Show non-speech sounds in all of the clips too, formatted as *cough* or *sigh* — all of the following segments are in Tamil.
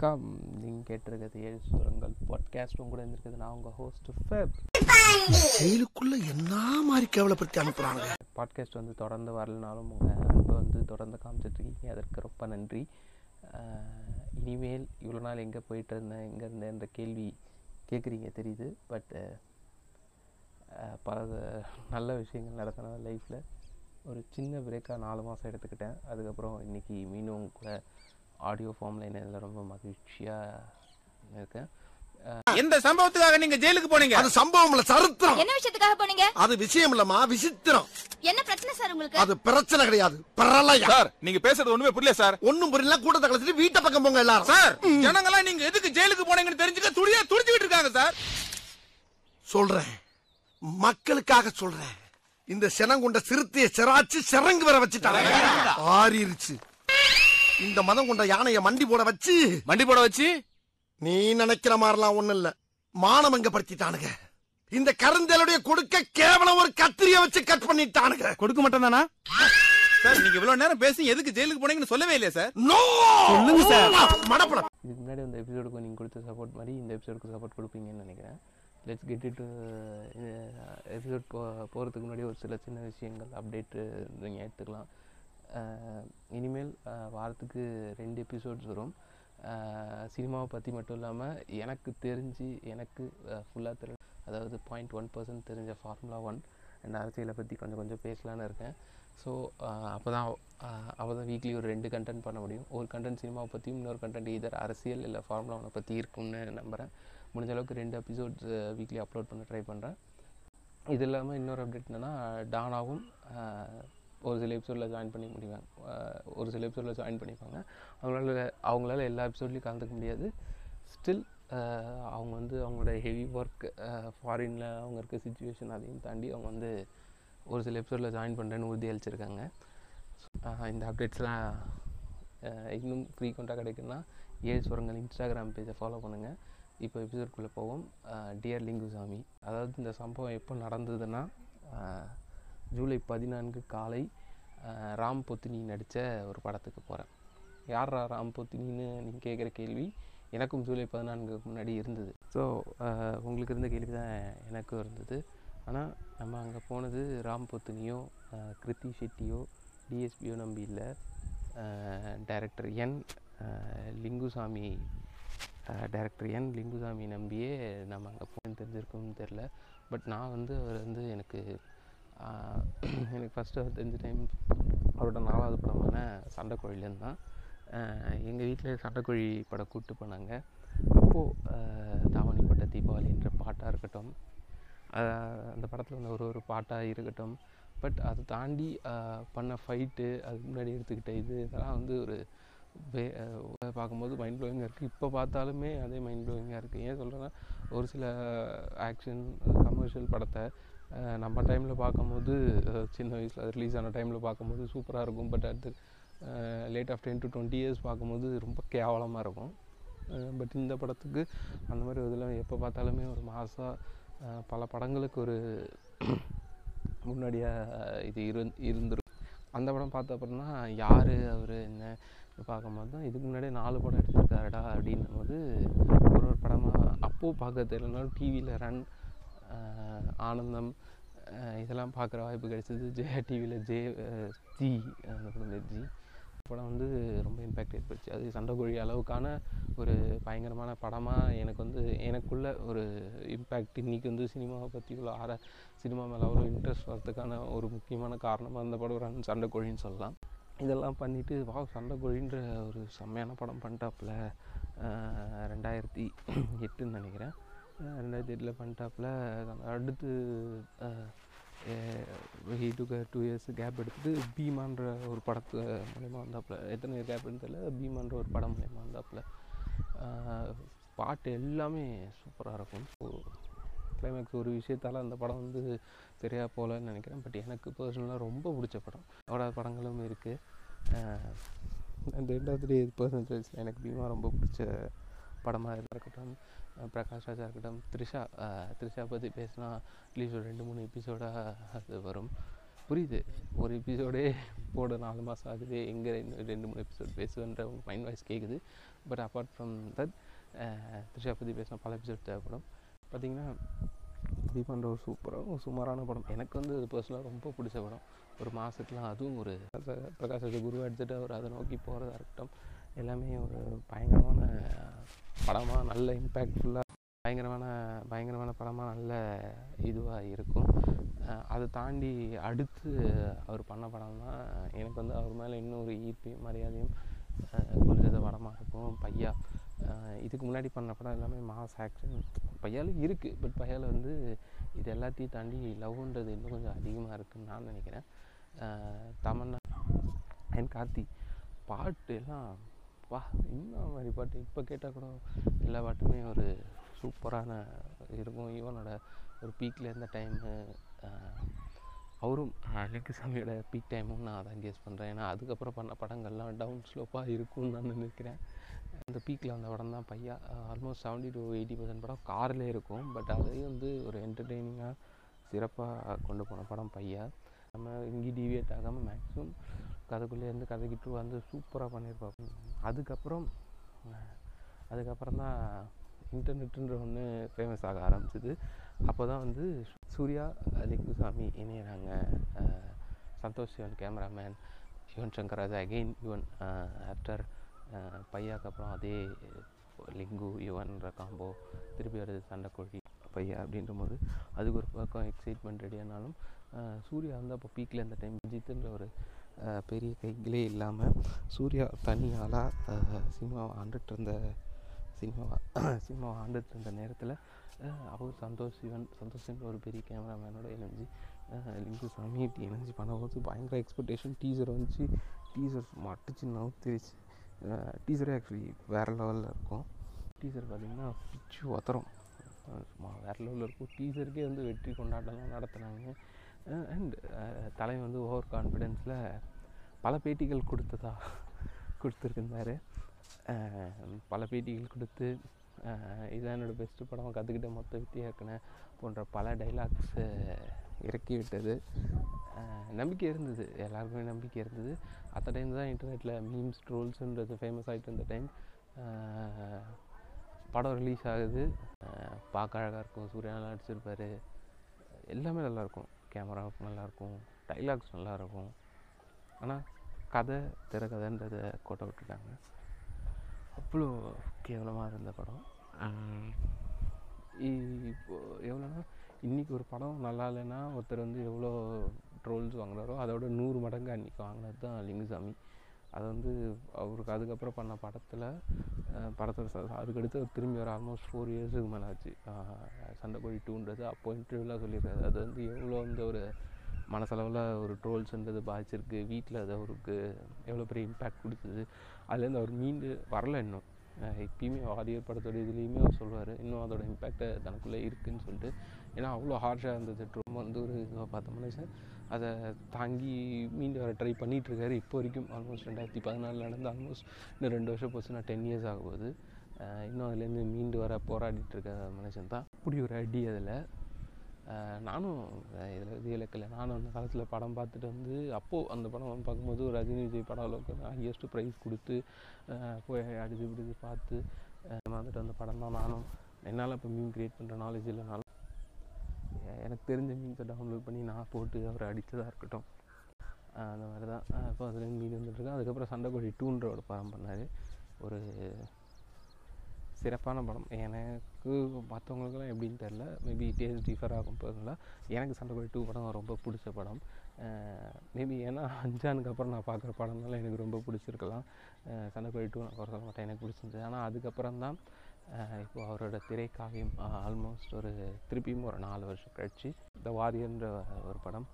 வணக்கம் நீங்கள் கேட்டிருக்கிறது ஏழு சுரங்கள் பாட்காஸ்ட்டும் கூட இருந்திருக்குது நான் உங்கள் ஹோஸ்ட் ஃபெப். ஜெயிலுக்குள்ள என்ன மாதிரி கேவலப்படுத்தி அனுப்புறாங்க? பாட்காஸ்ட் வந்து தொடர்ந்து வரலனாலும் உங்கள் அன்பை வந்து தொடர்ந்து காமிச்சிட்ருக்கீங்க. அதற்கு ரொம்ப நன்றி. இனிமேல் இவ்வளோ நாள் எங்கே போயிட்டு இருந்தேன் எங்கே இருந்தேன்ற கேள்வி கேட்குறீங்க தெரியுது. பட் பல நல்ல விஷயங்கள் நடத்தின லைஃப்பில் ஒரு சின்ன பிரேக்காக நாலு மாதம் எடுத்துக்கிட்டேன். அதுக்கப்புறம் இன்றைக்கி மீண்டும் கூட ஆடியோ ஃபார்மில் என்ன ரொம்ப மகிழ்ச்சியாக இருக்கேன் எந்த சம்பவத்துக்காக நீங்க ஜெயிலுக்கு போனீங்க? அது சம்பவம் இல்ல சரித்திரம். என்ன விஷயத்துக்காக போனீங்க? அது விஷயம் இல்லம்மா விசித்திரம். என்ன பிரச்சனை சார் உங்களுக்கு? அது பிரச்சனை கிடையாது பிரளயம். சார் நீங்க பேசுறது ஒண்ணுமே புரியல சார். ஒண்ணும் புரியல கூட்டத்தை கழிச்சிட்டு வீட்டை பக்கம் போங்க எல்லாரும். சார் ஜனங்களாம் நீங்க எதுக்கு ஜெயிலுக்கு போனீங்கன்னு தெரிஞ்சுக்க துடியா துடிச்சுக்கிட்டு இருக்காங்க சார். சொல்றேன். மக்களுக்காக சொல்றேன். இந்த சினங்கொண்ட சிறுத்தைய சிராச்சு சிறங்கு வர வச்சுட்டாங்க. ஆறிருச்சு. இந்த மதம் கொண்ட யானைய மண்டி போட வச்சு மண்டி போட வச்சு? நீ நினைக்கிற மாதிரிலாம் ஒண்ணு இல்ல. மானமங்க படுத்திட்டானுங்க. இந்த கருந்தலுடைய கொடுக்க கேவலம் ஒரு கத்திரிய வச்சு கட் பண்ணிட்டானுங்க. கொடுக்க மாட்டேன் தானா? சார் நீங்க இவ்வளவு நேரம் பேசி எதுக்கு ஜெயிலுக்கு போனீங்கன்னு சொல்லவே இல்லையா சார் நோ மடப்பட இதுக்கு முன்னாடி அந்த எபிசோடுக்கு நீங்கள் கொடுத்த சப்போர்ட் மாதிரி இந்த எபிசோடுக்கு சப்போர்ட் கொடுப்பீங்கன்னு நினைக்கிறேன். லெட்ஸ் கெட் இட் எபிசோட் போ போகிறதுக்கு முன்னாடி ஒரு சில சின்ன விஷயங்கள் அப்டேட்டு நீங்கள் எடுத்துக்கலாம். இனிமேல் வாரத்துக்கு ரெண்டு எபிசோட்ஸ் வரும். சினிமாவை பற்றி மட்டும் இல்லாமல் எனக்கு தெரிஞ்சு எனக்கு ஃபுல்லாக தெரி அதாவது பாயிண்ட் ஒன் பர்சன்ட் தெரிஞ்ச ஃபார்முலா ஒன் அண்ட் அரசியலை பற்றி கொஞ்சம் கொஞ்சம் பேசலான்னு இருக்கேன். ஸோ அப்போ தான் அப்போ தான் வீக்லி ஒரு ரெண்டு கண்டென்ட் பண்ண முடியும். ஒரு கண்டென்ட் சினிமாவை பற்றியும் இன்னொரு கண்டென்ட் இதர் அரசியல் இல்லை ஃபார்முலா ஒன்றை பற்றி இருக்கும்னு நம்புகிறேன் முடிஞ்ச அளவுக்கு ரெண்டு எபிசோட்ஸ் வீக்லி அப்லோட் பண்ண ட்ரை பண்ணுறேன் இது இல்லாமல் இன்னொரு அப்டேட் என்னென்னா டானாவும் ஒரு சில எபிசோடில் ஜாயின் பண்ணி முடிவாங்க. ஒரு சில எபிசோடில் ஜாயின் பண்ணிப்பாங்க. அவங்களால அவங்களால எல்லா எபிசோட்லையும் கலந்துக்க முடியாது. ஸ்டில் அவங்க வந்து அவங்களோட ஹெவி ஒர்க் ஃபாரினில் அவங்க இருக்க சுச்சுவேஷன் அதையும் தாண்டி அவங்க வந்து ஒரு சில எபிசோடில் ஜாயின் பண்ணுறேன்னு உறுதி அளிச்சிருக்காங்க இந்த அப்டேட்ஸ்லாம் இன்னும் ஃப்ரீக்வெண்ட்டாக கிடைக்குன்னா ஏழு சுரங்கள் இன்ஸ்டாகிராம் பேஜை ஃபாலோ பண்ணுங்கள் இப்போ எபிசோட்குள்ளே போவோம். டியர் லிங்குசாமி அதாவது இந்த சம்பவம் எப்போ நடந்ததுன்னா ஜூலை பதினான்கு காலை ராம் பொத்தினி நடித்த ஒரு படத்துக்கு போகிறேன் யாரா ராம் பொத்தினின்னு நீங்கள் கேட்குற கேள்வி எனக்கும் ஜூலை பதினான்குக்கு முன்னாடி இருந்தது. ஸோ உங்களுக்கு இருந்த கேள்வி தான் எனக்கும் இருந்தது. ஆனால் நம்ம அங்கே போனது ராம் பொத்தினியோ கிருத்தி ஷெட்டியோ டிஎஸ்பியோ நம்பி இல்லை. Director N Lingusamy director N Lingusamy நம்பியே நம்ம அங்கே போகணும்னு தெரிஞ்சிருக்கோம்னு தெரில பட் நான் வந்து அவர் வந்து எனக்கு *clears throat* எனக்கு ஃபஸ்ட்டு அவர் தெரிஞ்ச டைம் அவரோட நாலாவது படமான சண்டைக்கோழிலேருந்து தான் எங்கள் வீட்டில் சண்டைக்கோழி படம் கூப்பிட்டு போனாங்க. அப்போது தாவணிப்பட்ட தீபாவளின்ற பாட்டாக இருக்கட்டும் அந்த படத்தில் வந்து ஒரு ஒரு பாட்டாக இருக்கட்டும் பட் அதை தாண்டி பண்ண ஃபைட்டு அதுக்கு முன்னாடி எடுத்துக்கிட்ட இது இதெல்லாம் வந்து ஒரு வே பார்க்கும்போது மைண்ட் ப்ளோயிங்காக இருக்குது இப்போ பார்த்தாலுமே அதே மைண்ட் ப்ளோயிங்காக இருக்குது ஏன் சொல்கிறேன்னா ஒரு சில ஆக்ஷன் கமர்ஷியல் படத்தை நம்ம டைமில் பார்க்கும்போது சின்ன வயசில் அது ரிலீஸ் ஆன டைமில் பார்க்கும்போது சூப்பராக இருக்கும். பட் அடுத்து late of ten to twenty years பார்க்கும்போது ரொம்ப கேவலமாக இருக்கும். பட் இந்த படத்துக்கு அந்த மாதிரி இதெல்லாம் எப்போ பார்த்தாலுமே ஒரு மாதம் பல படங்களுக்கு ஒரு *clears throat* முன்னாடியாக இது இரு இருந்துரும் அந்த படம் பார்த்த அப்புறம்னா யார் அவர் என்ன பார்க்கும்போது தான் இதுக்கு முன்னாடியே நாலு படம் எடுத்திருக்காருடா அப்படின்னும் போது ஒரு ஒரு படமாக அப்போது பார்க்க தெரியலனாலும் டிவியில் ரன் ஆனந்தம் இதெல்லாம் பார்க்குற வாய்ப்பு கிடைச்சது. ஜெயா டிவியில் ஜே ஜி அந்த படம் ஜி. படம் வந்து ரொம்ப இம்பேக்ட் ஏற்படுச்சு அது சண்டைக்கோழி அளவுக்கான ஒரு பயங்கரமான படமாக எனக்கு வந்து எனக்குள்ள ஒரு இம்பேக்ட் இன்றைக்கி வந்து சினிமாவை பற்றி இவ்வளோ ஆர சினிமா மேலே அவ்வளோ இன்ட்ரெஸ்ட் வரதுக்கான ஒரு முக்கியமான காரணமாக அந்த படம் ரன் சண்டைக்கோழின்னு சொல்லலாம். இதெல்லாம் பண்ணிவிட்டு வா சண்டைக்கோழின்ற ஒரு செம்மையான படம் பண்ணிட்டாப்புல. ரெண்டாயிரத்தி எட்டுன்னு நினைக்கிறேன். ரெண்டாயிரத்தி எட்டில் பண்ணிட்டாப்புல அடுத்து he took two years gap எடுத்துட்டு பீமான்ற ஒரு படத்து மூலயமா வந்தாப்புல. எத்தனை இயர் கேப்னு தெரியல பீமான்ற ஒரு படம் மூலயமா வந்தாப்புல. பாட்டு எல்லாமே சூப்பராக இருக்கும். ஸோ கிளைமேக்ஸ் ஒரு விஷயத்தால் அந்த படம் வந்து சரியாக போகலன்னு நினைக்கிறேன். பட் எனக்கு பர்சனலாக ரொம்ப பிடிச்ச படம். அவரோட படங்களும் இருக்குது அந்த ரெண்டாவது டே பர்சன்டேஜ் எனக்கு பீமா ரொம்ப பிடிச்ச படமாக இருக்கட்டும். பிரகாஷ் ராஜா இருக்கட்டும் த்ரிஷா த்ரிஷா பற்றி பேசினா அட்லீஸ்ட் ஒரு ரெண்டு மூணு எபிசோடாக அது வரும். புரியுது. ஒரு எபிசோடே போட நாலு மாதம் ஆகுது. எங்கே ரெண்டு ரெண்டு மூணு எபிசோட் பேசுவேன்ற உங்கள் மைண்ட் வாய்ஸ் கேட்குது but apart from that Trisha பற்றி பேசினா பல எபிசோட் தேவைப்படும். பார்த்தீங்கன்னா பண்ணுற ஒரு சூப்பராக ஒரு சுமாரான படம். எனக்கு வந்து அது பர்சனலாக ரொம்ப பிடிச்ச படம். ஒரு மாதத்துலாம் அதுவும் ஒரு பிரகாஷ் குருவாக எடுத்துகிட்டு அவர் அதை நோக்கி போகிறதா இருக்கட்டும். எல்லாமே ஒரு பயங்கரமான படமாக நல்ல இம்பேக்ட்ஃபுல்லாக பயங்கரமான பயங்கரமான படமாக நல்ல இதுவாக இருக்கும். அதை தாண்டி அடுத்து அவர் பண்ண படம்னா எனக்கு வந்து அவர் மேலே இன்னும் ஒரு ஈர்ப்பையும் மரியாதையும் அஹ் படமாக இருக்கும். பையா இதுக்கு முன்னாடி பண்ண படம் எல்லாமே மாஸ் ஆக்ஷன். பையாலும் இருக்குது பட் பையால் வந்து இது எல்லாத்தையும் தாண்டி லவ்ன்றது இன்னும் கொஞ்சம் அதிகமாக இருக்குன்னு நான் நினைக்கிறேன். தமன்னா அண்ட் கார்த்தி பாட்டு எல்லாம் வா இன்னும் மாதிரி பாட்டு. இப்போ கேட்டால் கூட எல்லா பாட்டுமே ஒரு சூப்பரான இருக்கும். ஈவனோட ஒரு பீக்கில் இருந்த டைமு அவரும் அன்னைக்கு சாமியோட பீக் டைமும் நான் அதான் கேஸ் பண்ணுறேன் ஏன்னா அதுக்கப்புறம் பண்ண படங்கள்லாம் டவுன் ஸ்லோப்பாக இருக்கும்னு நான் நினைக்கிறேன். அந்த பீக்கில் வந்த படம் தான் Paiyaa almost seventy to eighty percent படம் கார்லேயே இருக்கும். பட் அதையும் வந்து ஒரு என்டர்டெய்னிங்காக சிறப்பாக கொண்டு போன படம் பையா. நம்ம இங்கே டிவியேட் ஆகாமல் மேக்ஸிமம் கதைக்குள்ளே இருந்து கதைக்கிட்டு வந்து சூப்பராக பண்ணியிருப்பாங்க அதுக்கப்புறம் அதுக்கப்புறம் தான் இன்டர்நெட்டுன்ற ஒன்று ஃபேமஸ் ஆக ஆரம்பிச்சது. அப்போ தான் வந்து Suriya Lingusamy இணையிறாங்க. Santosh Sivan cameraman Yuvan Shankar Raja again Yuvan after பையாக்கு அப்புறம் அதே லிங்கு யுவன்ற காம்போ திருப்பி வருது சண்டைக்கோழி பையா அப்படின்ற போது அதுக்கு ஒரு பக்கம் எக்ஸைட்மெண்ட் ரெடியானாலும் சூர்யா வந்து அப்போ பீக்கில் அந்த டைம் ஜித்துன்ற ஒரு பெரிய கைகளே இல்லாமல் சூர்யா தனி சினிமாவை ஆண்டுட்டு இருந்த சினிமாவை *clears throat* சினிமாவை ஆண்டுட்டு இருந்த நேரத்தில் அவர் சந்தோஷ் சிவன் சந்தோஷன் ஒரு பெரிய கேமராமேனோட இணைஞ்சு லிங்கு சாமி இப்படி இணைஞ்சு பண்ணும்போது பயங்கர எக்ஸ்பெக்டேஷன் டீசர் வந்துச்சு. டீசர் மட்டுச்சு நவுத்திருச்சு. டீசரே ஆக்சுவலி வேறு லெவலில் இருக்கும். டீசர் பார்த்திங்கன்னா பிச்சு ஒத்துறோம் சும்மா வேறு லெவலில் இருக்கும். டீசருக்கே வந்து வெற்றி கொண்டாட்டம்லாம் நடத்துனாங்க. அண்ட் தலைவன் வந்து ஓவர் கான்ஃபிடென்ஸில் பல பேட்டிகள் கொடுத்ததா கொடுத்துருந்தாரு பல பேட்டிகள் கொடுத்து இதான் இதுதான் என்னோடய பெஸ்ட்டு படம் கற்றுக்கிட்ட மொத்த வித்தியாக இருக்குன்னு போன்ற பல டைலாக்ஸு இறக்கி விட்டது நம்பிக்கை இருந்தது எல்லாருக்குமே நம்பிக்கை இருந்தது. அத்த டைம் தான் இன்டர்நெட்டில் மீம்ஸ் ட்ரோல்ஸுன்றது ஃபேமஸ் ஆகிட்டு இருந்த டைம் படம் ரிலீஸ் ஆகுது. பார்க்க அழகாக இருக்கும் சூர்யா நல்லா எல்லாமே நல்லாயிருக்கும் கேமரா நல்லாயிருக்கும் டைலாக்ஸ் நல்லாயிருக்கும் ஆனால் கதை திரைக்கதைன்றதை கொட்ட விட்டுட்டாங்க. அவ்வளோ கேவலமாக இருந்த படம். இப்போது எவ்வளோன்னா இப்போ இன்றைக்கி ஒரு படம் நல்லா இல்லைன்னா ஒருத்தர் வந்து எவ்வளோ ட்ரோல்ஸ் வாங்குறாரோ அதோட நூறு மடங்கு அன்றைக்கி வாங்கினது தான் லிங்குசாமி. அது வந்து அவருக்கு அதுக்கப்புறம் பண்ண படத்தில் படத்தோட அதுக்கடுத்து திரும்பி வர ஆல்மோஸ்ட் ஃபோர் இயர்ஸுக்கு மேலே ஆச்சு. சண்டைக்கோழி டூன்றது அப்போ இன்டர்வியூலாம் சொல்லியிருக்காரு. அது வந்து எவ்வளோ வந்து ஒரு மனசளவில் ஒரு ட்ரோல்ஸ்ன்றது பாதிச்சிருக்கு வீட்டில் அது அவருக்கு எவ்வளோ பெரிய இம்பேக்ட் கொடுத்தது அதுலேருந்து அவர் மீண்டு வரல இன்னும். இப்பயுமே வாரியர் படத்தோட இதுலேயுமே அவர் சொல்வார் இன்னும் அதோட இம்பேக்டை தனக்குள்ளே இருக்குதுன்னு சொல்லிட்டு. ஏன்னா அவ்வளோ ஹார்ஷாக இருந்தது. ரொம்ப வந்து ஒரு இதுவாக பார்த்த மனுஷன். அதை தாங்கி மீண்டு வர ட்ரை பண்ணிகிட்ருக்காரு இப்போ வரைக்கும் ஆல்மோஸ்ட் ரெண்டாயிரத்தி பதினாலில் நடந்து ஆல்மோஸ்ட் இன்னும் ரெண்டு வருஷம் போச்சுன்னா டென் இயர்ஸ் ஆகும்போது இன்னும் அதுலேருந்து மீண்டு வர போராடிட்டு இருக்க மனுஷன் தான். அப்படி ஒரு அடி அதில் நானும் இதில் இது இலக்கில் நானும் அந்த காலத்தில் படம் பார்த்துட்டு வந்து அப்போது அந்த படம் வந்து பார்க்கும்போது ஒரு ரஜினி விஜய் படம் அளவுக்கு ஹையஸ்ட் ப்ரைஸ் கொடுத்து போய் அடிச்சு பிடிச்சு பார்த்து வந்துட்டு அந்த படம் தான் நானும். என்னால் இப்போ மீன் க்ரியேட் பண்ணுற நாலேஜ் இல்லைனாலும் எனக்கு தெரிஞ்ச மீன்ஸை டவுன்லோட் பண்ணி நான் போட்டு அவரை அடித்ததாக இருக்கட்டும். அந்த மாதிரி தான் இப்போ அதுலேருந்து மீன் வந்துட்டுருக்கேன் அதுக்கப்புறம் சண்டைக்கோழி டூன்ற ஒரு படம் பண்ணார். ஒரு சிறப்பான படம். எனக்கு மற்றவங்களுக்குலாம் எப்படின்னு தெரில மேபி டேஸ்ட் டிஃபர் ஆகும் பர்சனலாக எனக்கு சண்டைக்கோழி டூ படம் ரொம்ப பிடிச்ச படம். மேபி ஏன்னா அஞ்சானுக்கு அப்புறம் நான் பார்க்குற படம்னால எனக்கு ரொம்ப பிடிச்சிருக்கலாம். அஹ் சண்டைக்கோழி டூ நான் குறை சொல்ல மாட்டேன். எனக்கு பிடிச்சிருந்தது. ஆனால் அதுக்கப்புறம் தான் இப்போ அவரோட திரைக்காவியம் ஆல்மோஸ்ட் ஒரு திருப்பியும் ஒரு நாலு வருஷம் கழிச்சு த வாரியன்ற ஒரு படம்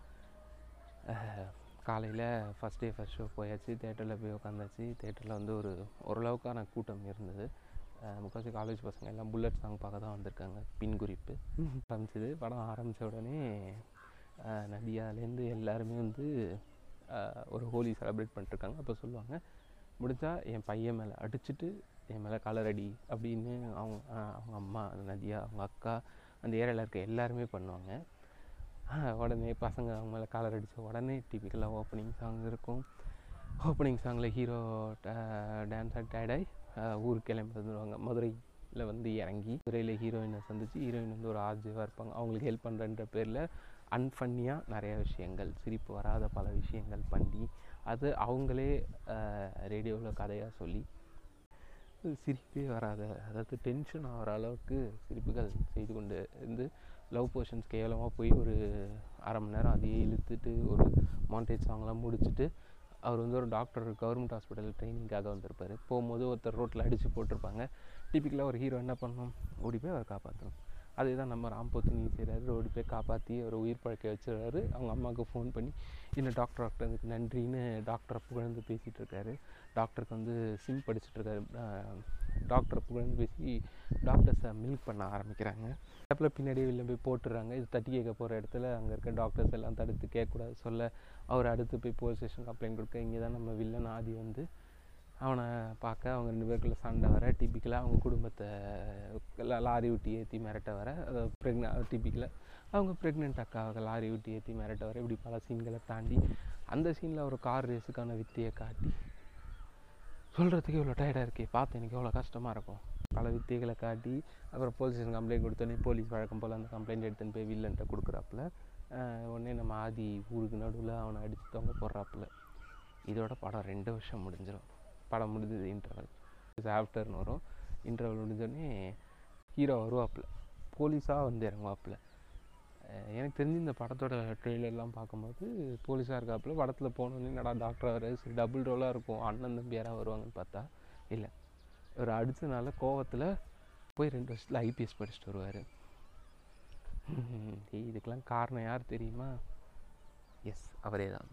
காலையில் ஃபஸ்ட் டே ஃபஸ்ட் ஷோ போயாச்சு. தேட்டரில் போய் உட்காந்தாச்சு தேட்டரில் வந்து ஒரு ஓரளவுக்கான கூட்டம் இருந்தது. முக்கால்வாசி காலேஜ் பசங்க எல்லாம் புல்லட் சாங் பார்க்க தான் வந்திருக்காங்க. பின் குறிப்பு. ஆரம்பிச்சது படம் ஆரம்பித்த உடனே நதியாலேருந்து எல்லாருமே வந்து ஒரு ஹோலி செலிப்ரேட் பண்ணிட்டுருக்காங்க. அப்போ சொல்லுவாங்க முடிஞ்சா என் பையன் மேலே அடிச்சுட்டு என் மேலே கலர் அடி அப்படின்னு அவங்க அவங்க அம்மா நதியா அவங்க அக்கா அந்த ஏரியாவில் இருக்க எல்லாருமே பண்ணுவாங்க. உடனே பசங்க அவங்க மேலே காலர் அடித்த உடனே டிப்பிக்கலாக ஓப்பனிங் சாங் இருக்கும். ஓப்பனிங் சாங்கில் ஹீரோ டான்ஸ் ஆடி டயர்டாகி ஊருக்கு கிளம்பி வந்துடுவாங்க மதுரையில் வந்து இறங்கி மதுரையில் ஹீரோயினை சந்தித்து ஹீரோயின் வந்து ஒரு ஆர்ஜிவாக இருப்பாங்க. அவங்களுக்கு ஹெல்ப் பண்ணுறன்ற பேரில் அன்ஃபன்னியாக நிறைய விஷயங்கள் சிரிப்பு வராத பல விஷயங்கள் பண்ணி அது அவங்களே ரேடியோவில் கதையாக சொல்லி சிரிப்பே வராத அதாவது டென்ஷன் ஆகிற அளவுக்கு சிரிப்புகள் செய்து கொண்டு இருந்து லவ் போர்ஷன்ஸ் கேவலமாக போய் ஒரு அரை மணி நேரம் அதையே இழுத்துட்டு ஒரு மாண்டேஜ் சாங்லாம் முடிச்சுட்டு அவர் வந்து ஒரு டாக்டர் கவர்மெண்ட் ஹாஸ்பிட்டல் ட்ரைனிங்காக வந்திருப்பார். போகும்போது ஒருத்தர் ரோட்டில் அடித்து போட்டிருப்பாங்க. டிப்பிக்கலாக ஒரு ஹீரோ என்ன பண்ணணும் ஓடி போய் அவரை காப்பாற்றணும் அதே தான் நம்ம ராம்போத்து நீ செய்கிறாரு ஓடி போய் காப்பாற்றி அவர் உயிர் பழக்க வச்சுறாரு அவங்க அம்மாவுக்கு ஃபோன் பண்ணி இந்த டாக்டர் டாக்டர் அதுக்கு நன்றின்னு டாக்டரை புகழ்ந்து பேசிகிட்டு இருக்காரு. டாக்டருக்கு வந்து சிம் படிச்சுட்டு இருக்காரு. டாக்டரை புகழ்ந்து பேசி டாக்டர்ஸை மில்க் பண்ண ஆரம்பிக்கிறாங்க. கேப்பில் பின்னாடியே வெளில போய் போட்டுடுறாங்க இது தட்டி கேட்க போகிற இடத்துல அங்கே இருக்க டாக்டர்ஸ் எல்லாம் தடுத்து கேட்கக்கூடாது சொல்ல அவர் அடுத்து போய் போலீஸ் ஸ்டேஷன் கம்ப்ளைண்ட் கொடுக்க இங்கே தான் நம்ம வில்லன் ஆதி வந்து அவனை பார்க்க அவங்க ரெண்டு பேருக்குள்ள சண்டை வர டிப்பிக்கலாக அவங்க குடும்பத்தை லாரி ஊட்டி ஏற்றி மிரட்ட வர ப்ரெக்ன டிப்பிக்கலாக அவங்க ப்ரெக்னென்ட் அக்காவை லாரி ஊட்டி ஏற்றி மிரட்ட வர இப்படி பல சீன்களை தாண்டி அந்த சீனில் ஒரு கார் ரேஸுக்கான வித்தையை காட்டி சொல்கிறதுக்கு இவ்வளோ டயர்டாக இருக்கே. பார்த்து எனக்கு எவ்வளோ கஷ்டமாக இருக்கும். பல வித்தைகளை காட்டி அப்புறம் போலீஸ் ஸ்டேஷன் கம்ப்ளைண்ட் கொடுத்தோன்னே போலீஸ் வழக்கம் போல் அந்த கம்ப்ளைண்ட் எடுத்துன்னு போய் வில்லன்ட்ட கொடுக்குறாப்புல. உடனே நம்ம ஆதி ஊருக்கு நடுவில் அவனை அடித்து தொங்க போடுறாப்புல. இதோட படம் ரெண்டு வருஷம் முடிஞ்சிடும் படம் முடிஞ்சது இன்டர்வல் ஆஃப்டர்னு வரும். இன்டர்வல் முடிஞ்சோடனே ஹீரோ வருவாப்புல. போலீஸாக வந்து இறங்குவாப்புல. எனக்கு தெரிஞ்சு இந்த படத்தோட ட்ரெய்லர்லாம் பார்க்கும்போது போலீஸாக இருக்காப்புல படத்தில் போனோன்னே நடா டாக்டர் வர சரி டபுள் ரோலாக இருக்கும் அண்ணன் தம்பி யாராக வருவாங்கன்னு பார்த்தா இல்லை. ஒரு அடித்தனால கோவத்தில் போய் ரெண்டு வருஷத்தில் ஐபிஎஸ் படிச்சுட்டு வருவார். *laughs* இதுக்கெல்லாம் காரணம் யார் தெரியுமா? எஸ் அவரே தான்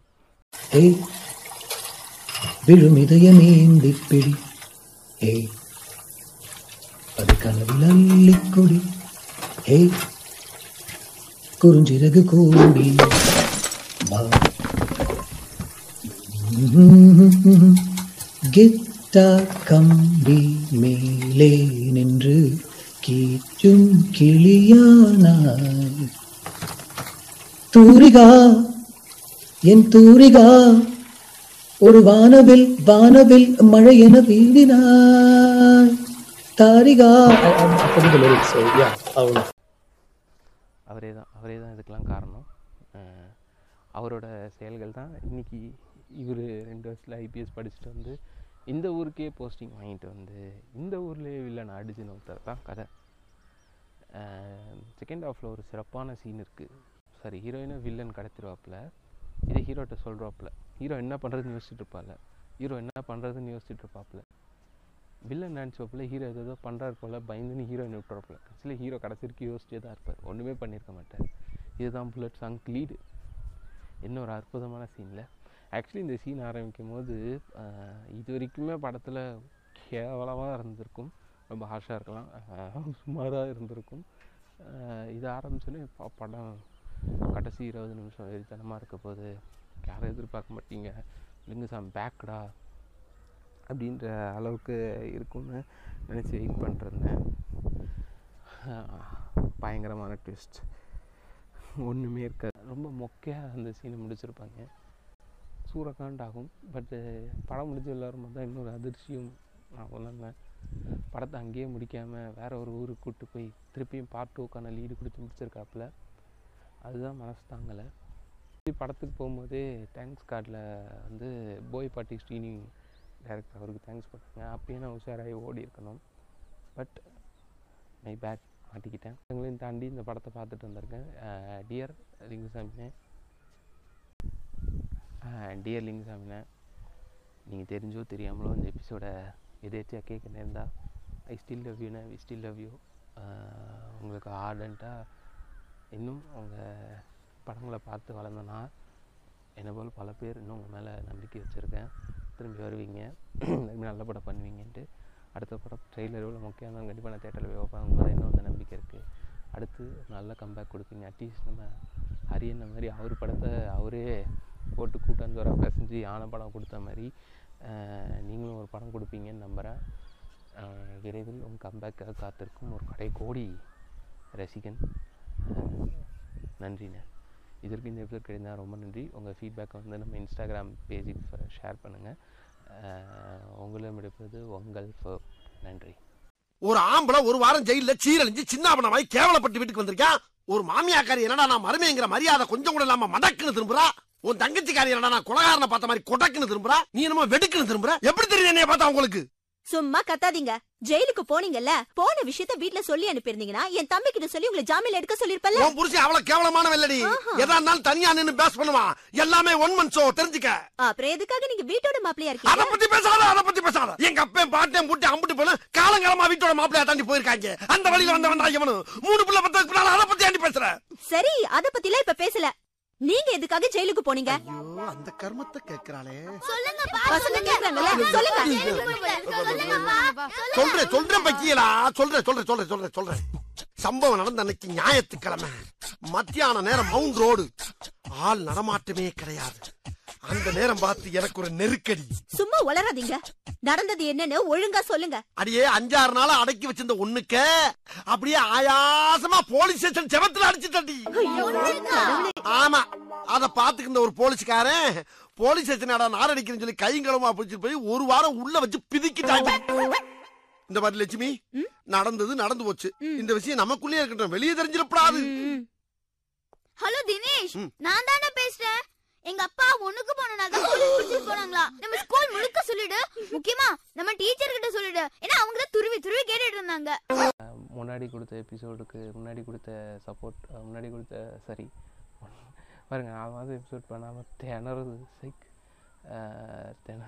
ஏய் விழும் இதயமேந்தி பிடி. ஏய் அது கனவில் அள்ளிக்கொடி ஏய் குறுஞ்சிறகு கூடி கித்தா கம்பி மேலே நின்று கீச்சும் கிளியானாய். தூரிகா என் தூரிகா ஒரு வானவில் வானவில் மழை என வீடினாய். தாரிகா. அவரே தான் அவரே தான் இதுக்கெலாம் காரணம். அவரோட செயல்கள் தான் இன்னைக்கு இவர் ரெண்டு வருஷத்தில் ஐபிஎஸ் படிச்சுட்டு வந்து இந்த ஊருக்கே போஸ்டிங் வாங்கிட்டு வந்து இந்த ஊர்லேயே வில்லன் அடிச்சுன்னு ஒருத்தர் தான் கதை. செகண்ட் ஹாஃபில் ஒரு சிறப்பான சீன் இருக்குது சாரி ஹீரோயினை வில்லன் கடத்திடுவாப்புல இதை ஹீரோட்ட சொல்கிறாப்புல ஹீரோ என்ன பண்ணுறதுன்னு யோசிச்சுட்டு இருப்பாள் ஹீரோ என்ன பண்ணுறதுன்னு யோசிச்சுட்டு இருப்பாப்புல. வில்லன் நினச்சப்பல ஹீரோ ஏதோ ஏதோ பண்ணுறாரு போல் பயந்துன்னு ஹீரோயின் விட்டுறப்பில் கடைசியில் ஹீரோ கடைசி வரைக்கும் யோசிச்சே தான் இருப்பார். ஒன்றுமே பண்ணியிருக்க மாட்டார். இதுதான் புல்லட் சாங் லீடு இன்னொரு ஒரு அற்புதமான சீனில் ஆக்சுவலி இந்த சீன் ஆரம்பிக்கும் போது இது வரைக்குமே படத்தில் கேவலமாக இருந்திருக்கும். ரொம்ப ஹார்ஷாக இருக்கலாம். சுமாராக இருந்திருக்கும். இது ஆரம்பிச்சோன்னே படம் கடைசி இருபது நிமிஷம் வெறித்தனமாக இருக்க போது யாரும் எதிர்பார்க்க மாட்டீங்க. லிங்குசாமி பேக்கடா அப்படின்ற அளவுக்கு இருக்கும்னு நினச்சி வெயிட் பண்ணிட்டுருந்தேன் பயங்கரமான ட்விஸ்ட் ஒன்றுமே இருக்காது. ரொம்ப மொக்கையாக அந்த சீனை முடிச்சிருப்பாங்க. சூறக்காண்ட் ஆகும் பட்டு படம் முடிஞ்ச எல்லாரும் தான் இன்னொரு அதிர்ச்சியும் நான் உணர்ந்தேன் படத்தை அங்கேயே முடிக்காமல் வேற ஒரு ஊருக்கு கூப்பிட்டு போய் திருப்பியும் பார்ட் டூக்கான லீடு கொடுத்து முடிச்சிருக்காப்புல. அதுதான் மனசு தாங்கலை. படத்துக்கு போகும்போதே தேங்க்ஸ் கார்டில் வந்து போய் பாட்டி ஸ்ரீனி டேரக்டர் அவருக்கு தேங்க்ஸ் பண்ணுங்க அப்படியே நான் உஷாராகி ஓடி இருக்கணும் பட் மை பேட் மாட்டிக்கிட்டேன். எங்களையும் தாண்டி இந்த படத்தை பார்த்துட்டு வந்திருக்கேன். டியர் லிங்குசாமினே. டியர் லிங்குசாமினே நீங்கள் தெரிஞ்சோ தெரியாமலோ இந்த எபிசோடை எதேச்சியாக கேட்க நேர்ந்தா ஐ ஸ்டில் லவ் யூனே வி ஸ்டில் லவ் யூ உங்களுக்கு ஆர்டண்ட்டாக இன்னும் அவங்க படங்களை பார்த்து வளர்ந்தனா என்னை போல் பல பேர் இன்னும் உங்கள் மேலே நம்பிக்கை வச்சுருக்கேன். திரும்பி வருவீங்க. திரும்பி நல்ல படம் பண்ணுவீங்கன்ட்டு. அடுத்த படம் ட்ரெய்லர் எவ்வளோ முக்கியம் கண்டிப்பாக நான் தேட்டரில் போய் பார்ப்பேன். உங்க இன்னும் அந்த நம்பிக்கை இருக்குது அடுத்து நல்ல கம்பேக் கொடுப்பீங்க. அட்லீஸ்ட் நம்ம ஹரியண்ண மாதிரி அவர் படத்தை அவரே போட்டு கூட்டாஞ்சோரா பிசைஞ்சு யானை படம் கொடுத்த மாதிரி நீங்களும் ஒரு படம் கொடுப்பீங்கன்னு நம்புகிறேன் விரைவில் உங்கள் கம்பேக்காக காத்திருக்கும் ஒரு கடை கோடி ரசிகன் நன்றிண்ணே. இதற்கு இந்த எபிசோட் கிடைந்தால் ரொம்ப நன்றி. உங்கள் ஃபீட்பேக்கை வந்து நம்ம இன்ஸ்டாகிராம் பேஜுக்கு ஷேர் பண்ணுங்கள் உங்களிடம் எடுப்பது உங்கள் நன்றி. ஒரு ஆம்பளை ஒரு வாரம் ஜெயிலில் சீரழிஞ்சு சின்னாபனமாய் கேவலப்பட்டு வீட்டுக்கு வந்திருக்கான் ஒரு மாமியாக்காரி என்னடா நான் மருமைங்கிற மரியாதை கொஞ்சம் கூட இல்லாம மடக்குன்னு திரும்புறா? உன் தங்கச்சிக்காரி என்னடா நான் குலகாரனை பார்த்த மாதிரி கொடக்குன்னு திரும்புறா? நீ என்னமோ வெடுக்குன்னு திரும்புற? எப்படி தெரியுது என்னைய பார்த்தா உங்களுக்கு? சும்மா கத்தாதீங்க. ஜெயிலுக்கு போனீங்கல்ல போன விஷயத்த வீட்ல சொல்லி அனுப்பியிருந்தீங்கன்னா என் தம்பி கிட்ட சொல்லி உங்களை ஜாமீன்ல எடுக்க சொல்லிருப்பல்ல உன் புருஷன் அவ்வளவு கேவலமான வெள்ளடி எதா இருந்தாலும் தனியா நின்னு பேஸ் பண்ணுவான். எல்லாமே ஒன் மன் ஷோ தெரிஞ்சுக்க. அப்புறம் எதுக்காக நீங்க வீட்டோட மாப்பிளையா அத இருக்கீங்க பத்தி பேசாத அத பத்தி பேசாத. எங்க பாட்டையும் புட்டி அம்புட்டு போல காலங்காலமா வீட்டோட மாப்பிளையா தாண்டி போயிருக்காங்க. அந்த வழியில வந்தவன்டா இவனு. மூணு பிள்ளை பின்னால அதை பத்தி ஆண்டி பேசுற? சரி அத பத்திலாம் இப்ப பேசல. நீங்க எதுக்காக ஜெயிலுக்கு போனீங்க? ஐயோ அந்த கர்மத்தை கேக்குறாளே. பசங்க கேக்குறாங்கல்ல? சொல்லுங்க சொல்றேன் சொல்றேன் பக்கியலா சொல்றேன் சொல்றேன் சொல்றேன் சொல்றேன் சொல்றேன். சம்பவம் நடந்த அன்னைக்கு ஞாயிற்றுக்கிழமை மத்தியான நேரம் மவுண்ட் ரோடு. ஆள் நடமாட்டமே கிடையாது. அந்த நேரம் பார்த்து எனக்கு ஒரு நெருக்கடி. சும்மா உளறாதீங்க. நடந்தது என்னன்னு ஒழுங்கா சொல்லுங்க. அடியே அஞ்சாறு நாளா அடக்கி வச்சிருந்த ஒண்ணுக்க அப்படியே ஆயாசமா போலீஸ் ஸ்டேஷன் செவத்துல அடிச்சு தட்டி ஐயோ, கடவுளே. ஆமா அத பாத்துக்கிற ஒரு போலீஸ்காரன் போலீஸ் ஸ்டேஷன் நாரடிக்கிறேன்னு சொல்லி கைங்களமா பிடிச்சிட்டு போய் ஒரு வாரம் உள்ள வச்சு பிதிக்கிட்டாங்க இந்த மாதிரி லட்சுமி நடந்தது நடந்து போச்சு. இந்த விஷயம் நமக்குள்ளே இருக்கட்டும் வெளியே தெரிஞ்சிடப்படாது. ஹலோ தினேஷ். நான் தானே பேசுறேன்? எங்க அப்பா ஒண்ணுக்கு போனா தான் போலீஸ் பிடிச்சிட்டு போனாங்களா? நம்ம ஸ்கூல் முழுக்க சொல்லிடு. முக்கியமா நம்ம டீச்சர் கிட்ட சொல்லிடு. ஏன்னா அவங்க தான் துருவி துருவி கேட்டுட்டு இருந்தாங்க. முன்னாடி கொடுத்த எபிசோடுக்கு முன்னாடி கொடுத்த சப்போர்ட் முன்னாடி கொடுத்த சரி பாருங்க நான் வந்து எபிசோட் பண்ணாமல் திணறது. சைக் திண